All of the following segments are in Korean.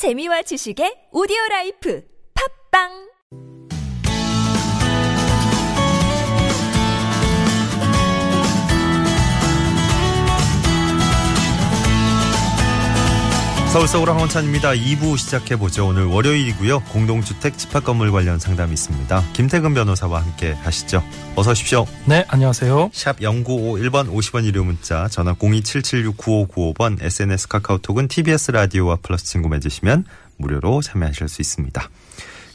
재미와 지식의 오디오 라이프. 팟빵 서울 서울 황원찬입니다. 2부 시작해보죠. 오늘 월요일이고요. 공동주택 집합 건물 관련 상담이 있습니다. 김태근 변호사와 함께 하시죠. 어서 오십시오. 네, 안녕하세요. 샵 0951번 50원 유료 문자 전화 027769595번 SNS 카카오톡은 TBS 라디오와 플러스 친구 맺으시면 무료로 참여하실 수 있습니다.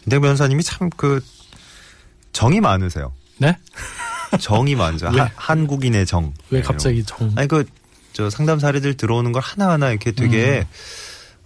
김태근 변호사님이 참 그 정이 많으세요. 네? 정이 많죠. 왜? 하- 한국인의 정. 왜 네, 갑자기 정? 아니 그 저 상담 사례들 들어오는 걸 하나하나 이렇게 되게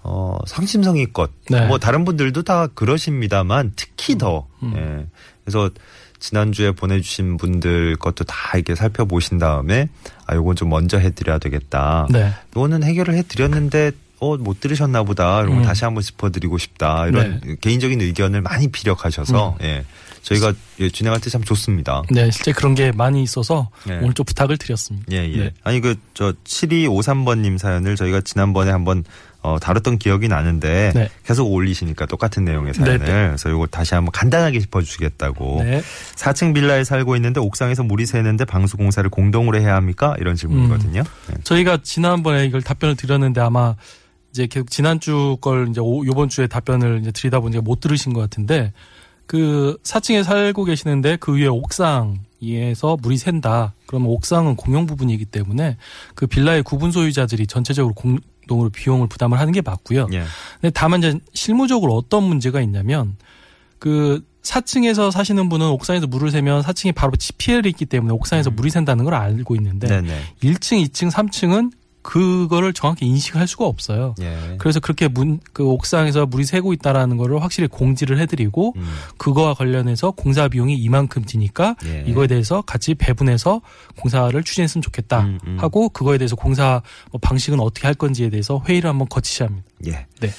어 상심성의껏 음. 네. 뭐 다른 분들도 다 그러십니다만 특히 더 음. 예. 그래서 지난주에 보내주신 분들 것도 다 이렇게 살펴보신 다음에 아 요건 좀 먼저 해드려야 되겠다. 네. 요거는 해결을 해드렸는데 어못 들으셨나 보다. 이런 거 음. 다시 한번 짚어드리고 싶다. 이런 개인적인 의견을 많이 비력하셔서 음. 예. 저희가 예, 진행할 때 참 좋습니다. 네, 실제 그런 게 많이 있어서 네. 오늘 좀 부탁을 드렸습니다. 예, 예. 네. 아니, 그, 저, 7253번님 사연을 저희가 지난번에 한번, 어, 다뤘던 기억이 나는데, 네. 계속 올리시니까 똑같은 내용의 사연을. 네, 네. 그래서 이거 다시 한번 간단하게 짚어주시겠다고. 네. 4층 빌라에 살고 있는데 옥상에서 물이 새는데 방수 공사를 공동으로 해야 합니까? 이런 질문이거든요. 네. 저희가 지난번에 이걸 답변을 드렸는데 아마 이제 계속 지난주 걸 이제 오- 요번 주에 답변을 이제 드리다 보니까 못 들으신 것 같은데 그 4층에 살고 계시는데 그 위에 옥상에서 물이 샌다. 그러면 옥상은 공용 부분이기 때문에 그 빌라의 구분 소유자들이 전체적으로 공동으로 비용을 부담을 하는 게 맞고요. 예. 근데 다만 이제 실무적으로 어떤 문제가 있냐면 그 4층에서 사시는 분은 옥상에서 물을 새면 4층이 바로 피해를 있기 때문에 옥상에서 물이 샌다는 걸 알고 있는데 네네. 1층, 2층, 3층은 그거를 정확히 인식할 수가 없어요. 예. 그래서 그렇게 문, 그 옥상에서 물이 새고 있다라는 거를 확실히 공지를 해드리고 음, 그거와 관련해서 공사 비용이 이만큼 드니까 예. 이거에 대해서 같이 배분해서 공사를 추진했으면 좋겠다 음, 음. 하고 그거에 대해서 공사 뭐 방식은 어떻게 할 건지에 대해서 회의를 한번 거치셔야 합니다. 예. 네.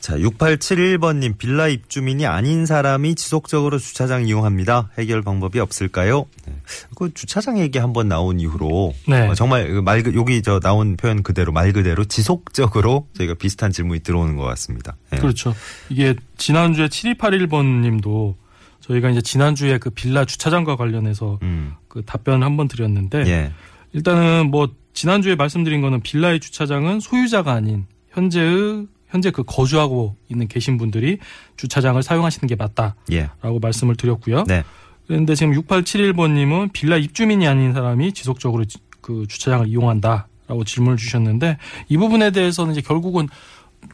자, 6871번님, 빌라 입주민이 아닌 사람이 지속적으로 주차장 이용합니다. 해결 방법이 없을까요? 네. 그 주차장 얘기 한번 나온 이후로 네. 어, 정말 그- 여기 저 나온 표현 그대로 말 그대로 지속적으로 저희가 비슷한 질문이 들어오는 것 같습니다. 예. 그렇죠. 이게 지난주에 7281번 님도 저희가 이제 지난주에 그 빌라 주차장과 관련해서 음. 그 답변을 한번 드렸는데 예. 일단은 뭐 지난주에 말씀드린 거는 빌라의 주차장은 소유자가 아닌 현재의 현재 그 거주하고 있는 계신 분들이 주차장을 사용하시는 게 맞다라고 예. 말씀을 드렸고요. 네. 그런데 지금 6871번님은 빌라 입주민이 아닌 사람이 지속적으로 지- 그 주차장을 이용한다라고 질문을 주셨는데 이 부분에 대해서는 이제 결국은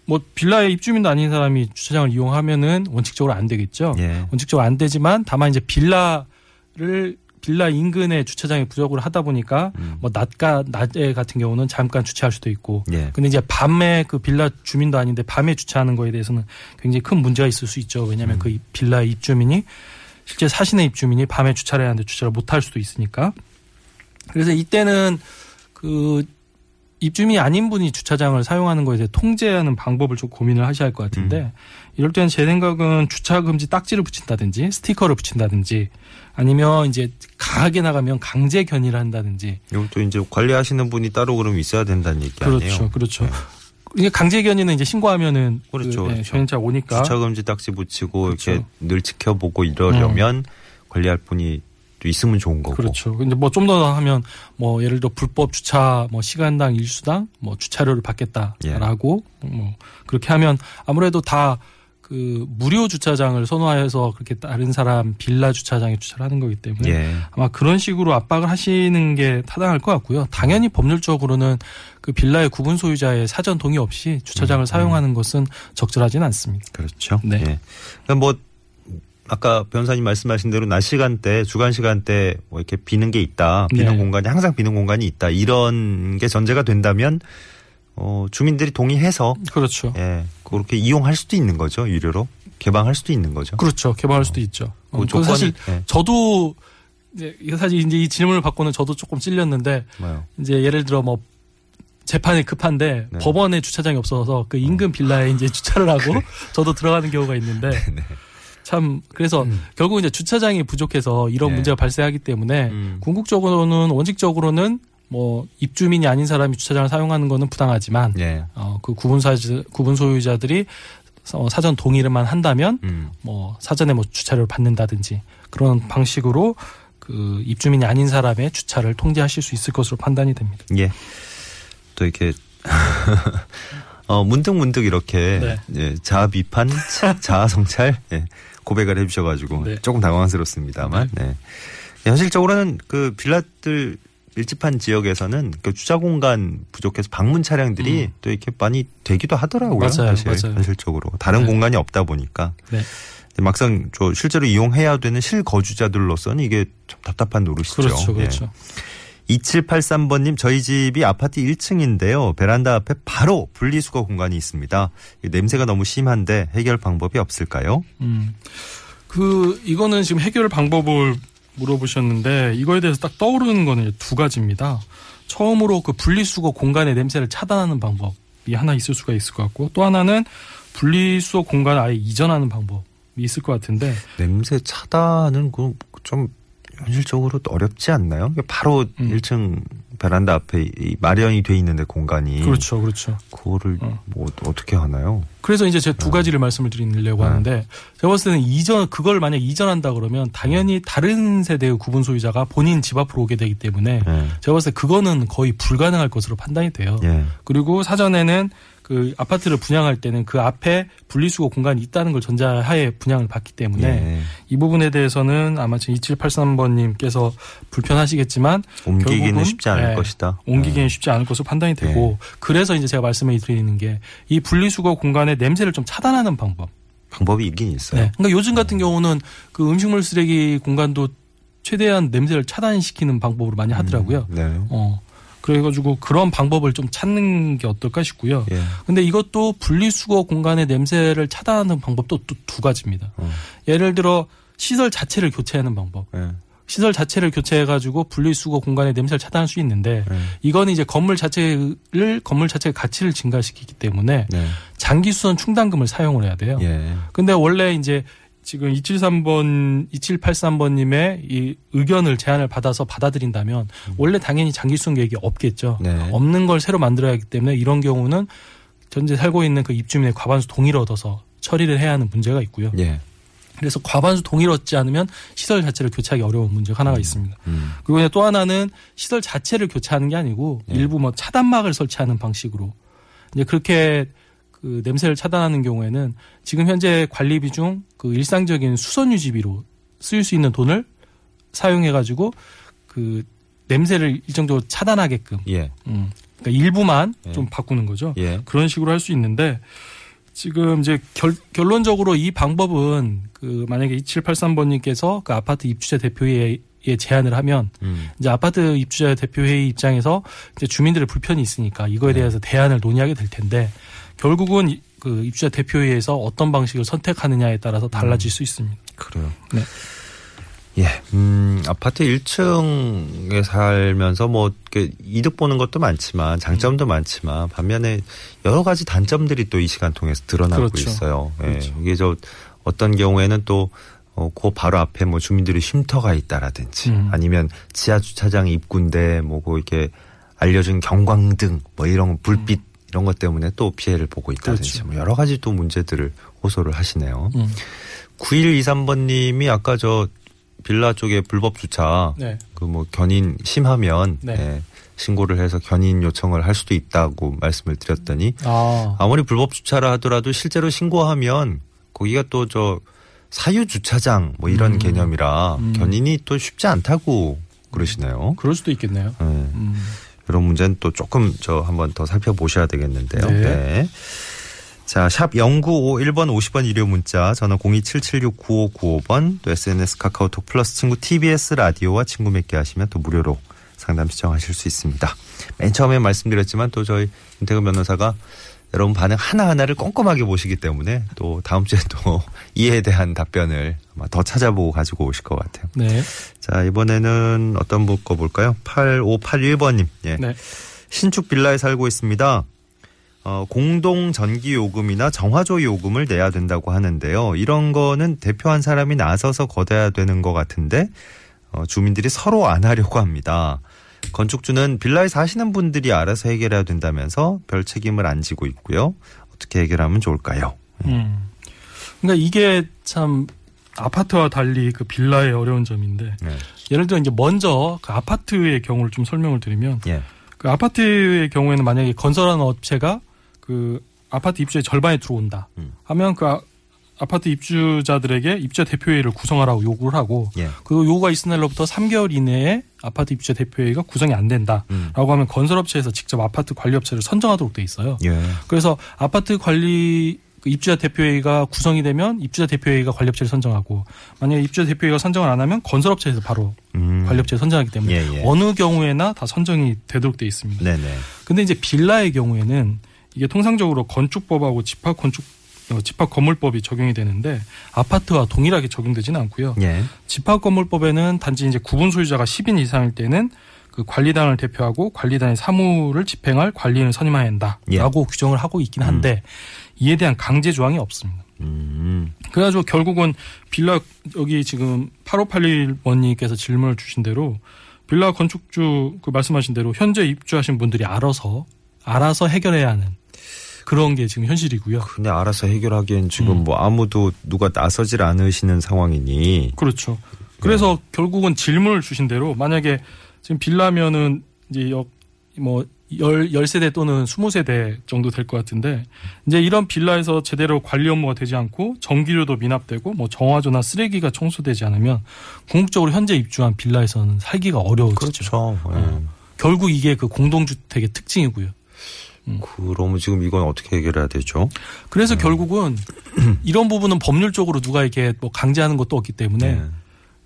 뭐 빌라의 입주민도 아닌 사람이 주차장을 이용하면은 원칙적으로 안 되겠죠. 예. 원칙적으로 안 되지만 다만 이제 빌라를 빌라 인근에 주차장이 부족을 하다 보니까 음. 뭐 낮가 낮에 같은 경우는 잠깐 주차할 수도 있고 예. 근데 이제 밤에 그 빌라 주민도 아닌데 밤에 주차하는 거에 대해서는 굉장히 큰 문제가 있을 수 있죠. 왜냐하면 그 빌라 입주민이 실제 사시는 입주민이 밤에 주차를 해야 하는데 주차를 못 할 수도 있으니까. 그래서 이때는 그 입주민이 아닌 분이 주차장을 사용하는 거에 대해 통제하는 방법을 좀 고민을 하셔야 할 것 같은데 이럴 때는 제 생각은 주차 금지 딱지를 붙인다든지 스티커를 붙인다든지 아니면 이제 강하게 나가면 강제 견인을 한다든지 이것도 이제 관리하시는 분이 따로 그럼 있어야 된다는 얘기 그렇죠, 아니에요? 그렇죠. 네. 이게 강제 견인은 이제 신고하면은 그렇죠, 그, 예, 그렇죠. 견인차 오니까 주차 금지 딱지 붙이고 이렇게 그렇죠. 음. 늘 지켜보고 이러려면 관리할 분이 또 있으면 좋은 거고. 그렇죠. 근데 뭐 좀 더 하면 뭐 예를 들어 불법 주차 뭐 시간당 일수당 뭐 주차료를 받겠다라고 예. 뭐 그렇게 하면 아무래도 다 그 무료 주차장을 선호하여서 그렇게 다른 사람 빌라 주차장에 주차를 하는 거기 때문에 예. 아마 그런 식으로 압박을 하시는 게 타당할 것 같고요. 당연히 법률적으로는 그 빌라의 구분 소유자의 사전 동의 없이 주차장을 사용하는 것은 적절하지는 않습니다. 그렇죠. 네. 예. 그러니까 뭐 아까 변호사님 말씀하신 대로 낮 시간대, 주간 시간대 뭐 이렇게 비는 게 있다. 비는 네. 공간이 항상 비는 공간이 있다. 이런 게 전제가 된다면 어 주민들이 동의해서 그렇죠. 예, 그렇게 이용할 수도 있는 거죠. 유료로 개방할 수도 있는 거죠. 그렇죠. 개방할 수도 있죠. 어, 그그 사실 예. 저도 이제 사실 이제 이 질문을 받고는 저도 조금 찔렸는데 뭐요? 이제 예를 들어 뭐 재판이 급한데 네. 법원에 주차장이 없어서 그 인근 빌라에 이제 주차를 하고 저도 들어가는 경우가 있는데 네. 참 그래서 결국 이제 주차장이 부족해서 이런 네. 문제가 발생하기 때문에 음. 궁극적으로는 원칙적으로는 뭐 입주민이 아닌 사람이 주차장을 사용하는 거는 부당하지만 예. 어, 그 구분 사 구분 소유자들이 어, 사전 동의를만 한다면 음. 뭐 사전에 뭐 주차료를 받는다든지 그런 방식으로 그 입주민이 아닌 사람의 주차를 통제하실 수 있을 것으로 판단이 됩니다. 예. 또 이렇게 어 문득 문득 이렇게 네. 예, 자아 비판, 자아 성찰 예, 고백을 해주셔가지고 네. 조금 당황스럽습니다.만 네. 현실적으로는 그 빌라들 밀집한 지역에서는 그 주차 공간 부족해서 방문 차량들이 음. 또 이렇게 많이 되기도 하더라고요. 맞아요, 사실 맞아요. 현실적으로 다른 네. 공간이 없다 보니까 네. 막상 저 실제로 이용해야 되는 실거주자들로서는 이게 좀 답답한 노릇이죠. 그렇죠, 예. 그렇죠. 2783번님, 저희 집이 아파트 1층인데요. 베란다 앞에 바로 분리수거 공간이 있습니다. 이 냄새가 너무 심한데 해결 방법이 없을까요? 음. 그 이거는 지금 해결 방법을 물어보셨는데 이거에 대해서 딱 떠오르는 거는 두 가지입니다. 처음으로 그 분리수거 공간의 냄새를 차단하는 방법이 하나 있을 수가 있을 것 같고 또 하나는 분리수거 공간을 아예 이전하는 방법이 있을 것 같은데 냄새 차단은 그좀 현실적으로 어렵지 않나요? 바로 음. 1층 베란다 앞에 이 마련이 돼 있는데 공간이. 그렇죠, 그렇죠. 그거를 어. 뭐 어떻게 하나요? 그래서 이제 제가 두 가지를 말씀을 드리려고 네. 하는데 제가 봤을 때는 이전 그걸 만약 이전한다 그러면 당연히 다른 세대의 구분 소유자가 본인 집 앞으로 오게 되기 때문에 예. 제가 봤을 때 그거는 거의 불가능할 것으로 판단이 돼요. 예. 그리고 사전에는 그 아파트를 분양할 때는 그 앞에 분리수거 공간이 있다는 걸 전자하에 분양을 받기 때문에 예. 이 부분에 대해서는 아마 지금 2783번님께서 불편하시겠지만 옮기기는 결국은, 쉽지 않을 네, 것이다. 옮기기는 예. 쉽지 않을 것으로 판단이 되고 그래서 이제 제가 말씀을 드리는 게 이 분리수거 공간의 냄새를 좀 차단하는 방법. 방법이 있긴 있어요. 네. 그러니까 요즘 같은 경우는 그 음식물 쓰레기 공간도 최대한 냄새를 차단시키는 방법으로 많이 하더라고요. 네. 어. 그래가지고 그런 방법을 좀 찾는 게 어떨까 싶고요. 예. 근데 이것도 분리수거 공간의 냄새를 차단하는 방법도 또 두 가지입니다. 어. 예를 들어 시설 자체를 교체하는 방법. 예. 시설 자체를 교체해가지고 분리수거 공간의 냄새를 차단할 수 있는데 예. 이거는 이제 건물 자체를 건물 자체의 가치를 증가시키기 때문에 네. 장기 수선 충당금을 사용을 해야 돼요. 예. 근데 원래 이제 지금 273번, 2783번님의 이 의견을 제안을 받아서 받아들인다면 원래 당연히 장기 수선 계획이 없겠죠. 네. 없는 걸 새로 만들어야 하기 때문에 이런 경우는 전제 살고 있는 그 입주민의 과반수 동의를 얻어서 처리를 해야 하는 문제가 있고요. 예. 그래서 과반수 동의를 얻지 않으면 시설 자체를 교체하기 어려운 문제가 하나가 있습니다. 음. 그리고 또 하나는 시설 자체를 교체하는 게 아니고 예. 일부 뭐 차단막을 설치하는 방식으로 이제 그렇게 그 냄새를 차단하는 경우에는 지금 현재 관리비 중 그 일상적인 수선 유지비로 쓰일 수 있는 돈을 사용해 가지고 그 냄새를 일정적으로 차단하게끔 예. 음, 그러니까 일부만 예. 좀 바꾸는 거죠. 예. 그런 식으로 할 수 있는데 지금 이제 결, 결론적으로 이 방법은 그 만약에 2783번님께서 그 아파트 입주자 대표회의에 제안을 하면 음. 이제 아파트 입주자 대표회의 입장에서 이제 주민들의 불편이 있으니까 이거에 네. 대해서 대안을 논의하게 될 텐데 결국은 이- 그 입주자 대표회의에서 어떤 방식을 선택하느냐에 따라서 달라질 수 있습니다. 그래요. 네. 예, 음, 아파트 1층에 살면서 뭐, 이렇게 이득 보는 것도 많지만, 장점도 많지만, 반면에 여러 가지 단점들이 또 이 시간 통해서 드러나고 그렇죠. 있어요. 예, 그렇죠. 이게 저, 어떤 경우에는 또, 어, 그 바로 앞에 뭐 주민들이 쉼터가 있다라든지, 음. 아니면 지하 주차장 입구인데, 뭐, 그 이렇게 알려준 경광등, 뭐 이런 불빛, 이런 것 때문에 또 피해를 보고 있다든지, 음. 그렇죠. 뭐 여러 가지 또 문제들을 호소를 하시네요. 음. 9123번님이 아까 저 빌라 쪽에 불법 주차 네. 그뭐 견인 심하면 네. 예, 신고를 해서 견인 요청을 할 수도 있다고 말씀을 드렸더니 아, 아무리 불법 주차라 하더라도 실제로 신고하면 거기가 또 저 사유 주차장 뭐 이런 음. 개념이라 음. 견인이 또 쉽지 않다고 그러시네요. 그럴 수도 있겠네요. 예. 음. 이런 문제는 또 조금 저 한번 더 살펴보셔야 되겠는데요. 네. 네. 자, 샵 0951번 50원 유료 문자, 전화 027769595번, 또 SNS 카카오톡 플러스 친구 TBS 라디오와 친구 맺게 하시면 또 무료로 상담 시청하실 수 있습니다. 맨 처음에 말씀드렸지만 또 저희 임태근 변호사가 여러분 반응 하나하나를 꼼꼼하게 보시기 때문에 또 다음 주에 또 이에 대한 답변을 아마 더 찾아보고 가지고 오실 것 같아요. 네. 자, 이번에는 어떤 분 거 볼까요? 8581번님. 예. 네. 신축 빌라에 살고 있습니다. 어, 공동 전기 요금이나 정화조 요금을 내야 된다고 하는데요. 이런 거는 대표 한 사람이 나서서 걷어야 되는 것 같은데 어, 주민들이 서로 안 하려고 합니다. 건축주는 빌라에 사시는 분들이 알아서 해결해야 된다면서 별 책임을 안 지고 있고요. 어떻게 해결하면 좋을까요? 음. 그러니까 이게 참 아파트와 달리 그 빌라의 어려운 점인데 네. 예를 들어 이제 먼저 그 아파트의 경우를 좀 설명을 드리면 예. 그 아파트의 경우에는 만약에 건설하는 업체가 그 아파트 입주의 절반에 들어온다 음. 하면 그 아- 아파트 입주자들에게 입주자 대표회의를 구성하라고 요구를 하고 예. 그 요구가 있은 날로부터 3개월 이내에 아파트 입주자 대표회의가 구성이 안 된다라고 음. 하면 건설업체에서 직접 아파트 관리업체를 선정하도록 돼 있어요. 예. 그래서 아파트 관리 그 입주자 대표회의가 구성이 되면 입주자 대표회의가 관리업체를 선정하고 만약에 입주자 대표회의가 선정을 안 하면 건설업체에서 바로 음. 관리업체를 선정하기 때문에 예, 예. 어느 경우에나 다 선정이 되도록 돼 있습니다. 네네. 근데 이제 빌라의 경우에는 이게 통상적으로 건축법하고 집합 건축 어, 집합 건물법이 적용이 되는데 아파트와 동일하게 적용되지는 않고요. 예. 집합 건물법에는 단지 이제 구분 소유자가 10인 이상일 때는 그 관리단을 대표하고 관리단의 사무를 집행할 관리인을 선임해야 한다라고 예. 규정을 하고 있긴 한데 이에 대한 강제 조항이 없습니다. 음. 그래가지고 결국은 빌라 여기 지금 8581번님께서 질문을 주신 대로 빌라 건축주 그 말씀하신 대로 현재 입주하신 분들이 알아서 알아서 해결해야 하는 그런 게 지금 현실이고요. 근데 알아서 해결하기엔 지금 음. 뭐 아무도 누가 나서질 않으시는 상황이니. 그렇죠. 그래서 결국은 질문을 주신 대로 만약에 지금 빌라면은 이제 뭐 열, 열 세대 또는 스무 세대 정도 될 것 같은데, 이제 이런 빌라에서 제대로 관리 업무가 되지 않고, 전기료도 미납되고, 뭐 정화조나 쓰레기가 청소되지 않으면, 궁극적으로 현재 입주한 빌라에서는 살기가 어려워지죠. 그렇죠. 예. 결국 이게 그 공동주택의 특징이고요. 그러면 지금 이건 어떻게 해결해야 되죠? 그래서 결국은 이런 부분은 법률적으로 누가 이렇게 뭐 강제하는 것도 없기 때문에, 네.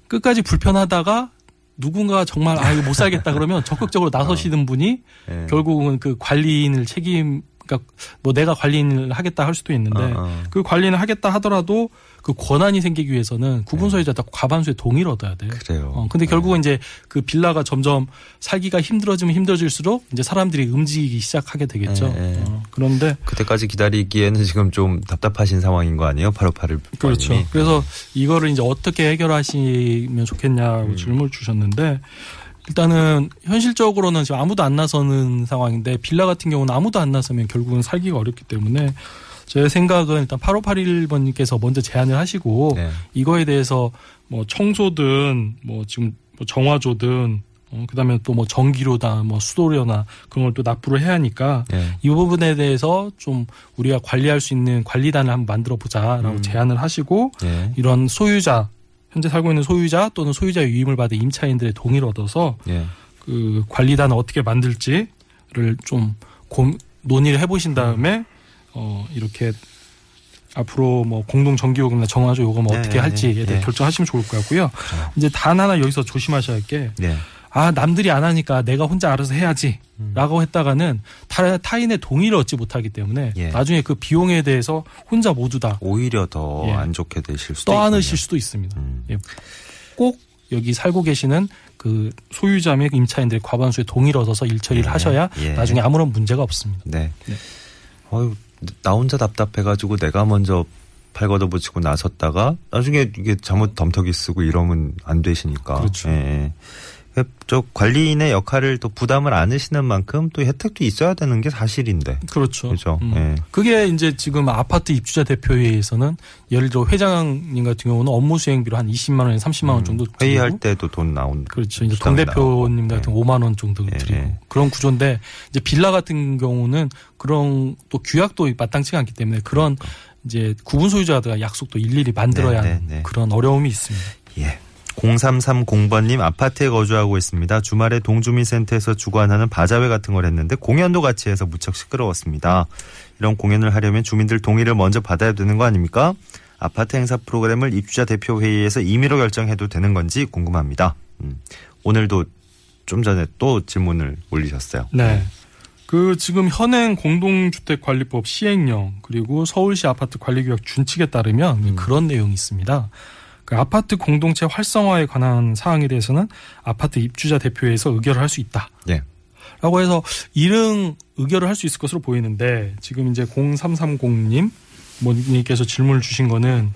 끝까지 불편하다가 누군가 정말 아 이거 못 살겠다 그러면 적극적으로 나서시는 분이 예. 결국은 그 관리인을 책임 그러니까 뭐 내가 관리인을 하겠다 할 수도 있는데 어, 어. 그 관리인을 하겠다 하더라도 그 권한이 생기기 위해서는 구분 소유자다 과반수의 동의를 얻어야 돼. 그래요. 어, 근데 결국은 이제 그 빌라가 점점 살기가 힘들어지면 힘들어질수록 이제 사람들이 움직이기 시작하게 되겠죠. 네, 네. 어, 그런데 그때까지 기다리기에는 지금 좀 답답하신 상황인 거 아니에요? 8581 그렇죠. 번님이. 그래서 이거를 이제 어떻게 해결하시면 좋겠냐고 음. 질문을 주셨는데 일단은 현실적으로는 지금 아무도 안 나서는 상황인데 빌라 같은 경우는 아무도 안 나서면 결국은 살기가 어렵기 때문에 제 생각은 일단 8581번님께서 먼저 제안을 하시고 네. 이거에 대해서 뭐 청소든 뭐 지금 뭐 정화조든 어, 그다음에 또 뭐 전기료다 뭐 수도료나 그런 걸 또 납부를 해야 하니까 네. 이 부분에 대해서 좀 우리가 관리할 수 있는 관리단을 한번 만들어 보자라고 음. 제안을 하시고 네. 이런 소유자 현재 살고 있는 소유자 또는 소유자의 유임을 받은 임차인들의 동의를 얻어서 네. 그 관리단을 어떻게 만들지를 좀 고, 논의를 해보신 다음에 어 이렇게 앞으로 뭐 공동 전기요금이나 정화조 요금 네, 어떻게 할지에 네, 대해 네. 결정하시면 좋을 것 같고요. 이제 단 하나 여기서 조심하셔야 할게 네. 아 남들이 안 하니까 내가 혼자 알아서 해야지 음. 라고 했다가는 타, 타인의 동의를 얻지 못하기 때문에 예. 나중에 그 비용에 대해서 혼자 모두 다 오히려 더 예. 안 좋게 되실 수도 떠안으실 있군요. 수도 있습니다. 음. 예. 꼭 여기 살고 계시는 그 소유자 및 임차인들의 과반수의 동의를 얻어서 일처리를 예. 하셔야 예. 나중에 아무런 문제가 없습니다. 네. 네. 어유, 나 혼자 답답해가지고 내가 먼저 팔 걷어붙이고 나섰다가 나중에 이게 잘못 덤터기 쓰고 이러면 안 되시니까. 그렇죠. 예, 예. 저 관리인의 역할을 또 부담을 안으시는 만큼 또 혜택도 있어야 되는 게 사실인데. 그렇죠. 그죠. 음. 예. 그게 이제 지금 아파트 입주자 대표회의에서는 예를 들어 회장님 같은 경우는 업무 수행비로 한 20만 원, 30만 원 정도 음, 회의할 때도 돈 나온. 그렇죠. 이제 동 대표님. 같은 예. 5만 원 정도 예, 드리고 예. 그런 구조인데 이제 빌라 같은 경우는 그런 또 규약도 마땅치가 않기 때문에 그런 이제 구분 소유자들과 약속도 일일이 만들어야 네, 하는 네, 네. 그런 어려움이 있습니다. 예. 0330번님 아파트에 거주하고 있습니다. 주말에 동주민센터에서 주관하는 바자회 같은 걸 했는데 공연도 같이 해서 무척 시끄러웠습니다. 이런 공연을 하려면 주민들 동의를 먼저 받아야 되는 거 아닙니까? 아파트 행사 프로그램을 입주자 대표 회의에서 임의로 결정해도 되는 건지 궁금합니다. 음. 오늘도 좀 전에 또 질문을 올리셨어요. 네. 그 지금 현행 공동주택관리법 시행령 그리고 서울시 아파트 관리규약 준칙에 따르면 음. 그런 내용이 있습니다. 그 아파트 공동체 활성화에 관한 사항에 대해서는 아파트 입주자 대표회에서 의결을 할 수 있다. 네. 라고 해서 이릉 의결을 할 수 있을 것으로 보이는데 지금 이제 0330님 뭐님께서 질문을 주신 거는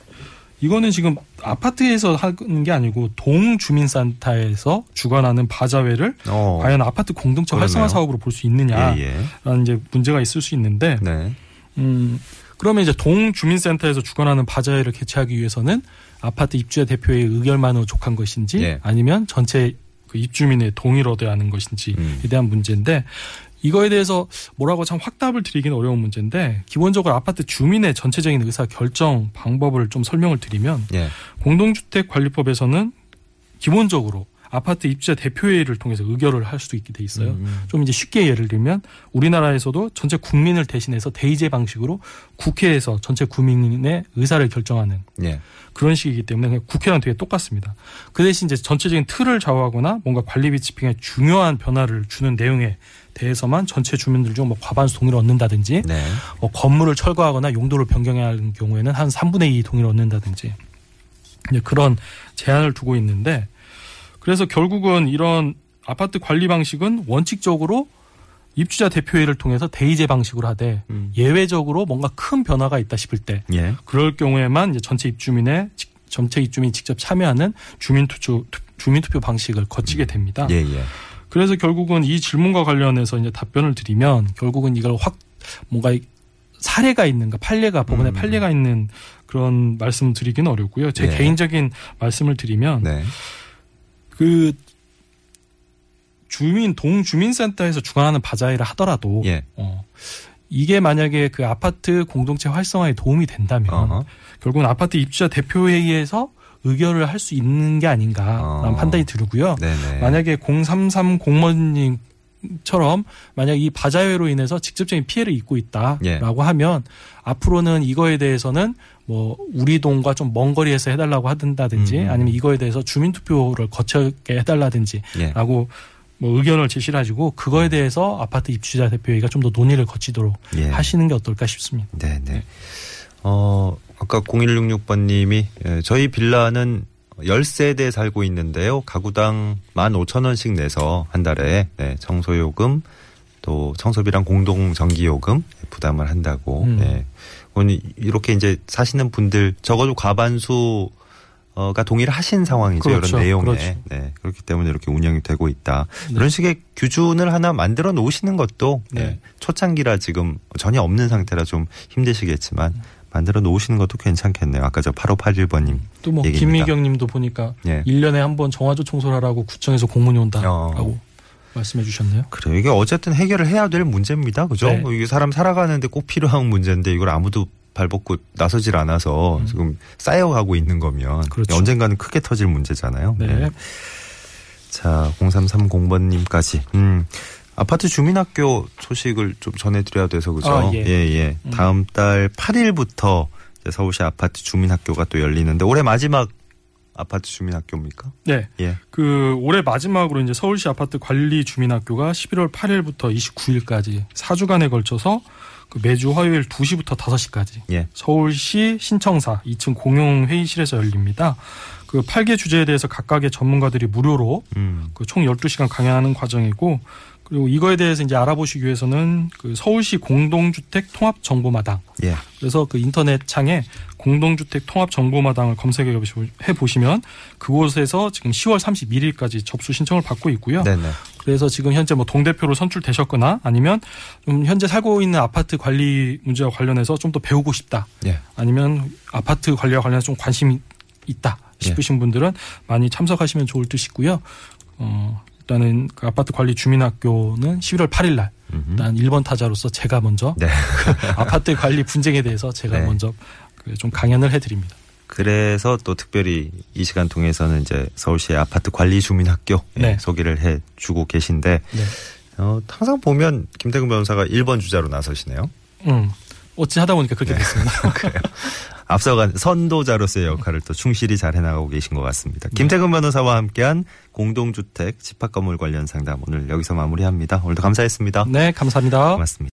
이거는 지금 아파트에서 하는 게 아니고 동주민센터에서 주관하는 바자회를 어. 과연 아파트 공동체 그러네요. 활성화 사업으로 볼 수 있느냐라는 예, 예. 이제 문제가 있을 수 있는데 네. 음, 그러면 이제 동주민센터에서 주관하는 바자회를 개최하기 위해서는 아파트 입주자 대표의 의결만으로 족한 것인지 예. 아니면 전체 그 입주민의 동의를 얻어야 하는 것인지에 음. 대한 문제인데 이거에 대해서 뭐라고 참 확답을 드리기는 어려운 문제인데 기본적으로 아파트 주민의 전체적인 의사 결정 방법을 좀 설명을 드리면 예. 공동주택 관리법에서는 기본적으로 아파트 입주자 대표회의를 통해서 의결을 할수 있게 돼 있어요. 음. 좀 이제 쉽게 예를 들면 우리나라에서도 전체 국민을 대신해서 대의제 방식으로 국회에서 전체 국민의 의사를 결정하는 예. 그런 식이기 때문에 그냥 국회랑 되게 똑같습니다. 그 대신 이제 전체적인 틀을 좌우하거나 뭔가 관리비 집행에 중요한 변화를 주는 내용에 대해서만 전체 주민들 중 뭐 과반수 동의를 얻는다든지 네. 뭐 건물을 철거하거나 용도를 변경해야 하는 경우에는 한 3분의 2 동의를 얻는다든지 이제 그런 제한을 두고 있는데 그래서 결국은 이런 아파트 관리 방식은 원칙적으로 입주자 대표회의를 통해서 대의제 방식으로 하되 음. 예외적으로 뭔가 큰 변화가 있다 싶을 때 예. 그럴 경우에만 이제 전체 입주민의 직- 전체 입주민이 직접 참여하는 주민 투표 주민 투표 방식을 거치게 됩니다. 예, 예. 그래서 결국은 이 질문과 관련해서 이제 답변을 드리면 결국은 이걸 확 뭔가 이 사례가 있는가 판례가 법원에 음. 판례가 있는 그런 말씀을 드리기는 어렵고요. 제 예. 개인적인 말씀을 드리면 네. 그 주민 동주민센터에서 주관하는 바자회를 하더라도 예. 어, 이게 만약에 그 아파트 공동체 활성화에 도움이 된다면 어허. 결국은 아파트 입주자 대표회의에서 의결을 할 수 있는 게 아닌가라는 어. 판단이 들고요. 네네. 만약에 033 공무원님 처럼 만약 이 바자회로 인해서 직접적인 피해를 입고 있다라고 예. 하면 앞으로는 이거에 대해서는 뭐 우리 동과 좀 먼 거리에서 해달라고 하든다든지 음. 아니면 이거에 대해서 주민투표를 거쳐게 해달라든지 예. 라고 뭐 의견을 제시를 하시고 그거에 대해서 아파트 입주자 대표회의가 좀 더 논의를 거치도록 예. 하시는 게 어떨까 싶습니다. 네 네. 어, 아까 0166번 님이 예, 저희 빌라는 10세대 살고 있는데요. 가구당 15,000원씩 내서 한 달에 네, 청소요금 또 청소비랑 공동 전기요금 부담을 한다고. 음. 네. 이렇게 이제 사시는 분들 적어도 과반수 가 동의를 하신 상황이죠. 그렇죠. 이런 내용에. 그렇죠. 네. 그렇기 때문에 이렇게 운영이 되고 있다. 네. 그런 식의 규준을 하나 만들어 놓으시는 것도 네. 네. 초창기라 지금 전혀 없는 상태라 좀 힘드시겠지만 만들어 놓으시는 것도 괜찮겠네요. 아까 저 8581번님. 또 뭐. 김미경 님도 보니까 예. 1년에 한 번 정화조 청소를 하라고 구청에서 공문이 온다라고 어. 말씀해 주셨네요. 그래요. 이게 어쨌든 해결을 해야 될 문제입니다. 그죠? 네. 뭐 이게 사람 살아가는데 꼭 필요한 문제인데 이걸 아무도 발벗고 나서질 않아서 음. 지금 쌓여가고 있는 거면 그렇죠. 언젠가는 크게 터질 문제잖아요. 네. 자, 0330번님까지. 음. 아파트 주민학교 소식을 좀 전해드려야 돼서 그죠? 아, 예. 예. 음. 다음 달 8일부터 서울시 아파트 주민학교가 또 열리는데 올해 마지막 아파트 주민학교입니까? 네. 예. 그 올해 마지막으로 이제 서울시 아파트 관리 주민학교가 11월 8일부터 29일까지 4주간에 걸쳐서 그 매주 화요일 2시부터 5시까지 예. 서울시 신청사 2층 공용 회의실에서 열립니다. 그 8개 주제에 대해서 각각의 전문가들이 무료로 음. 그총 12시간 강연하는 과정이고 그리고 이거에 대해서 이제 알아보시기 위해서는 그 서울시 공동주택 통합 정보마당 예. 그래서 그 인터넷 창에 공동주택 통합 정보마당을 검색해 보시면 그곳에서 지금 10월 31일까지 접수 신청을 받고 있고요. 네네. 그래서 지금 현재 뭐 동대표로 선출되셨거나 아니면 좀 현재 살고 있는 아파트 관리 문제와 관련해서 좀 더 배우고 싶다. 예. 아니면 아파트 관리와 관련해서 좀 관심이 있다 싶으신 분들은 많이 참석하시면 좋을 듯이고요. 어, 일단은 그 아파트 관리 주민학교는 11월 8일 날. 일단 1번 타자로서 제가 먼저 네. 아파트 관리 분쟁에 대해서 제가 네. 먼저 그좀 강연을 해드립니다. 그래서 또 특별히 이 시간 통해서는 이제 서울시의 아파트 관리 주민학교 예, 네. 소개를 해 주고 계신데 네. 어, 항상 보면 김태근 변호사가 1번 주자로 나서시네요. 음. 어찌 하다 보니까 그렇게 됐습니다. 앞서간 선도자로서의 역할을 또 충실히 잘 해나가고 계신 것 같습니다. 김태근 변호사와 함께한 공동주택 집합건물 관련 상담 오늘 여기서 마무리합니다. 오늘도 감사했습니다. 네, 감사합니다. 고맙습니다.